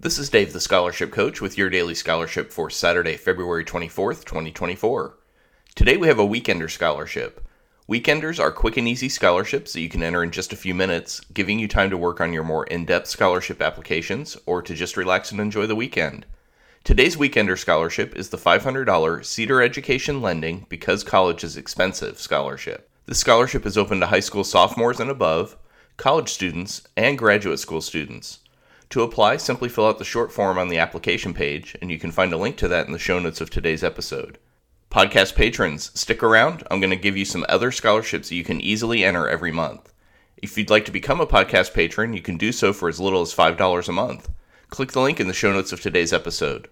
This is Dave, the scholarship coach, with your daily scholarship for Saturday, February 24th, 2024. Today we have a Weekender scholarship. Weekenders are quick and easy scholarships that you can enter in just a few minutes, giving you time to work on your more in depth scholarship applications or to just relax and enjoy the weekend. Today's Weekender scholarship is the $500 Cedar Education Lending Because College is Expensive scholarship. This scholarship is open to high school sophomores and above, college students, and graduate school students. To apply, simply fill out the short form on the application page, and you can find a link to that in the show notes of today's episode. Podcast patrons, stick around. I'm going to give you some other scholarships that you can easily enter every month. If you'd like to become a podcast patron, you can do so for as little as $5 a month. Click the link in the show notes of today's episode.